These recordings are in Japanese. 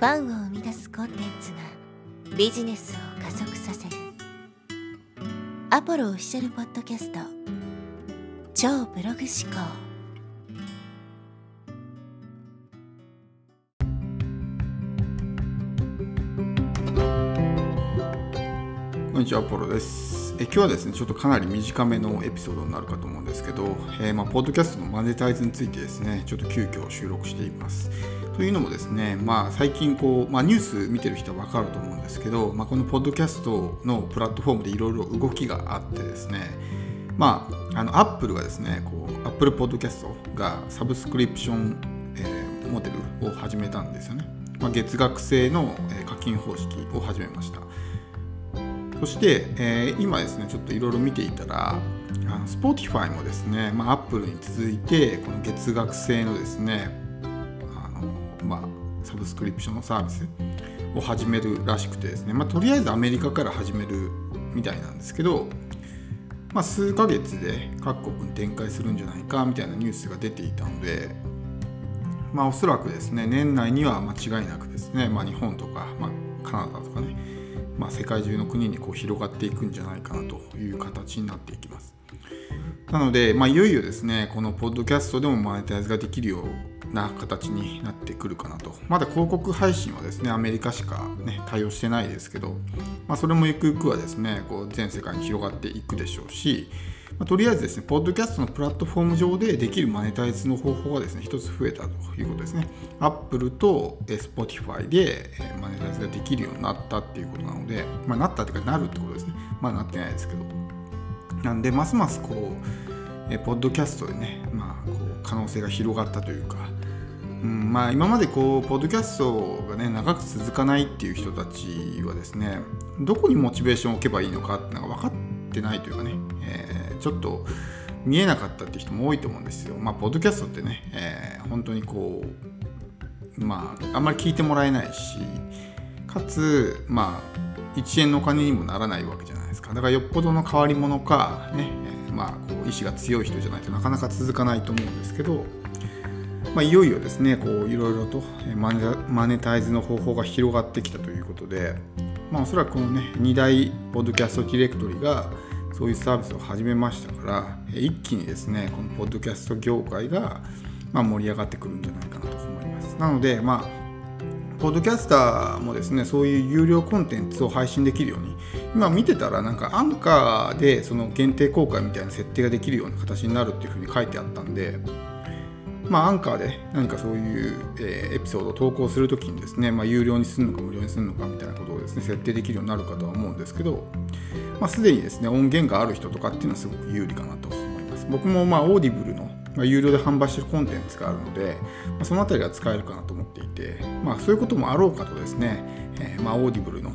ファンを生み出すコンテンツがビジネスを加速させる。アポロオフィシャルポッドキャスト。超ブログ思考。こんにちは、アポロです。え。今日はですね、ちょっとかなり短めのエピソードになるかと思うんですけど、えー、まあ、ポッドキャストのマネタイズについてですね、ちょっと急遽収録しています。というのもですね、まあ、最近こう、まあ、ニュース見てる人は分かると思うんですけど、まあ、このポッドキャストのプラットフォームでいろいろ動きがあってですね、まあ、あのアップルがですね、こうアップルポッドキャストがサブスクリプション、えー、モデルを始めたんですよね。まあ、月額制の課金方式を始めました。そして、えー、今ですね、ちょっといろいろ見ていたら、あの Spotify もですね、まあ、Apple に続いて、この月額制のですね、あのまあ、サブスクリプションのサービスを始めるらしくてですね、まあ、とりあえずアメリカから始めるみたいなんですけど、まあ、数ヶ月で各国に展開するんじゃないかみたいなニュースが出ていたので、まあ、おそらくですね、年内には間違いなくですね、まあ、日本とか、まあ、カナダとかね、まあ、世界中の国にこう広がっていくんじゃないかなという形になっていきます。なので、まあ、いよいよですね、このポッドキャストでもマネタイズができるような形になってくるかなと。まだ広告配信はですね、アメリカしか、ね、対応してないですけど、まあ、それもゆくゆくはですね、こう全世界に広がっていくでしょうし、まあ、とりあえずですね、ポッドキャストのプラットフォーム上でできるマネタイズの方法がですね、一つ増えたということですね。Apple と Spotify でマネタイズができるようになったっていうことなので、まあ、なったっていうか、なるってことですね。まあ、なってないですけど。なんで、ますますこう、ポッドキャストでね、まあ、可能性が広がったというか、うんまあ、今までこうポッドキャストがね長く続かないっていう人たちはですねどこにモチベーションを置けばいいのかっていうのが分かってないというかね、えー、ちょっと見えなかったって人も多いと思うんですよ。まあ、ポッドキャストってね、えー、本当にこうまああんまり聞いてもらえないしかつまあ1円のお金にもならないわけじゃないですかだからよっぽどの変わり者かね、まあこう意志が強い人じゃないとなかなか続かないと思うんですけどまあ、いよいよですねこういろいろとマネタイズの方法が広がってきたということで、まあ、おそらくこのね2大ポッドキャストディレクトリがそういうサービスを始めましたから一気にですねこのポッドキャスト業界が、ま、盛り上がってくるんじゃないかなと思います。なのでまあポッドキャスターもですねそういう有料コンテンツを配信できるように今見てたらなんかアンカーでその限定公開みたいな設定ができるような形になるっていうふうに書いてあったんでまあ、アンカーで何かそういう、え、エピソードを投稿するときにですね、まあ、有料にするのか無料にするのかみたいなことをですね設定できるようになるかとは思うんですけど、まあ、すでにですね音源がある人とかっていうのはすごく有利かなと思います。僕もまあ Audible の、まあ、有料で販売してるコンテンツがあるので、まあ、そのあたりが使えるかなと思っていて、まあ、そういうこともあろうかとですね、えー、まあオーディブルの、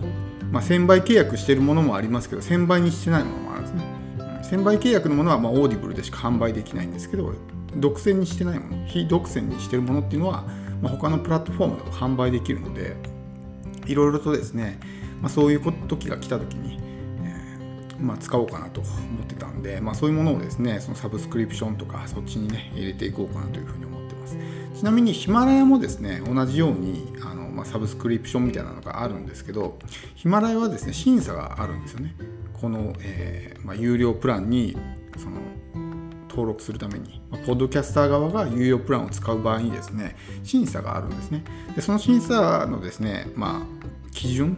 まあ、1000倍契約しているものもありますけど1000倍にしてないものもあるんですね。1000倍契約のものはまあオーディブルでしか販売できないんですけど独占にしてないもの非独占にしてるものっていうのは、まあ、他のプラットフォームでも販売できるのでいろいろとですね、まあ、そういう時が来た時に、まあ、使おうかなと思ってたんで、まあ、そういうものをですねそのサブスクリプションとかそっちにね入れていこうかなというふうに思ってます。ちなみにヒマラヤもですね同じようにあの、まあ、サブスクリプションみたいなのがあるんですけどヒマラヤはですね審査があるんですよね。この、えーまあ、有料プランにその登録するために、まポッドキャスター側が有料プランを使う場合にですね、審査があるんですね。でその審査のですね、まあ、基準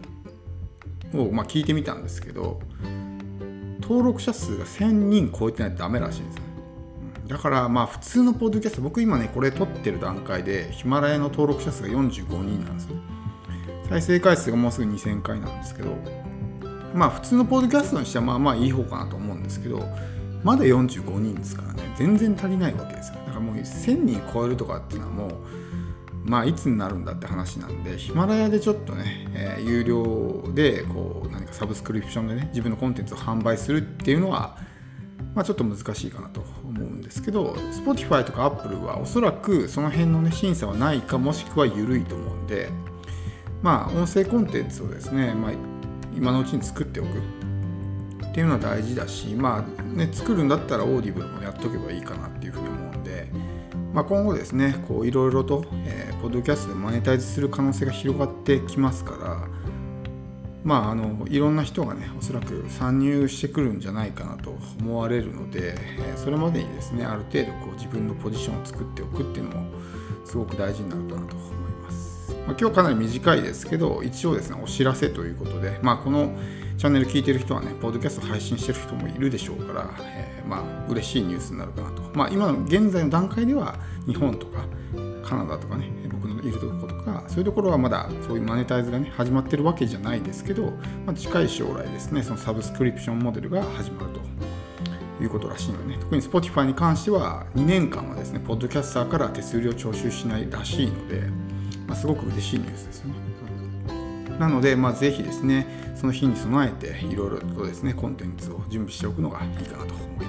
を、ま聞いてみたんですけど、登録者数が1000人超えてないとダメらしいんですね。だからまあ普通のポッドキャスト、僕今ね、これ撮ってる段階で、ヒマラヤの登録者数が45人なんですよね。再生回数がもうすぐ2000回なんですけど、まあ普通のポッドキャストにしてはまあまあいい方かなと思うんですけど、まだ45人ですからね全然足りないわけですよだからもう1000人超えるとかっていうのはもうまあいつになるんだって話なんでヒマラヤでちょっとね、えー、有料でこう何かサブスクリプションでね自分のコンテンツを販売するっていうのはまあ、ちょっと難しいかなと思うんですけど Spotify とか Apple はおそらくその辺のね審査はないかもしくは緩いと思うんでまあ音声コンテンツをですね、まあ、今のうちに作っておく。っていうのは大事だし、まあね、作るんだったらオーディブルもやっとけばいいかなっていうふうに思うんで、まあ、今後ですねいろいろと、えー、ポッドキャストでマネタイズする可能性が広がってきますからまああのいろんな人がねおそらく参入してくるんじゃないかなと思われるので、えそれまでにですねある程度こう自分のポジションを作っておくっていうのもすごく大事になるかなと思います。まあ、今日かなり短いですけど一応ですねお知らせということで、まあ、このチャンネル聞いてる人はね、ポッドキャスト配信してる人もいるでしょうから、えー、まあ、嬉しいニュースになるかなと。まあ、今の現在の段階では、日本とか、カナダとかね、僕のいるところとか、そういうところはまだそういうマネタイズがね、始まってるわけじゃないですけど、まあ、近い将来ですね、そのサブスクリプションモデルが始まると。いうことらしいので、ね、特に Spotify に関しては2年間はですね、ポッドキャスターから手数料徴収しないらしいので、まあ、すごく嬉しいニュースですよね。なので、まあ、ぜひですね、その日に備えていろいろとですね、コンテンツを準備しておくのがいいかなと思います。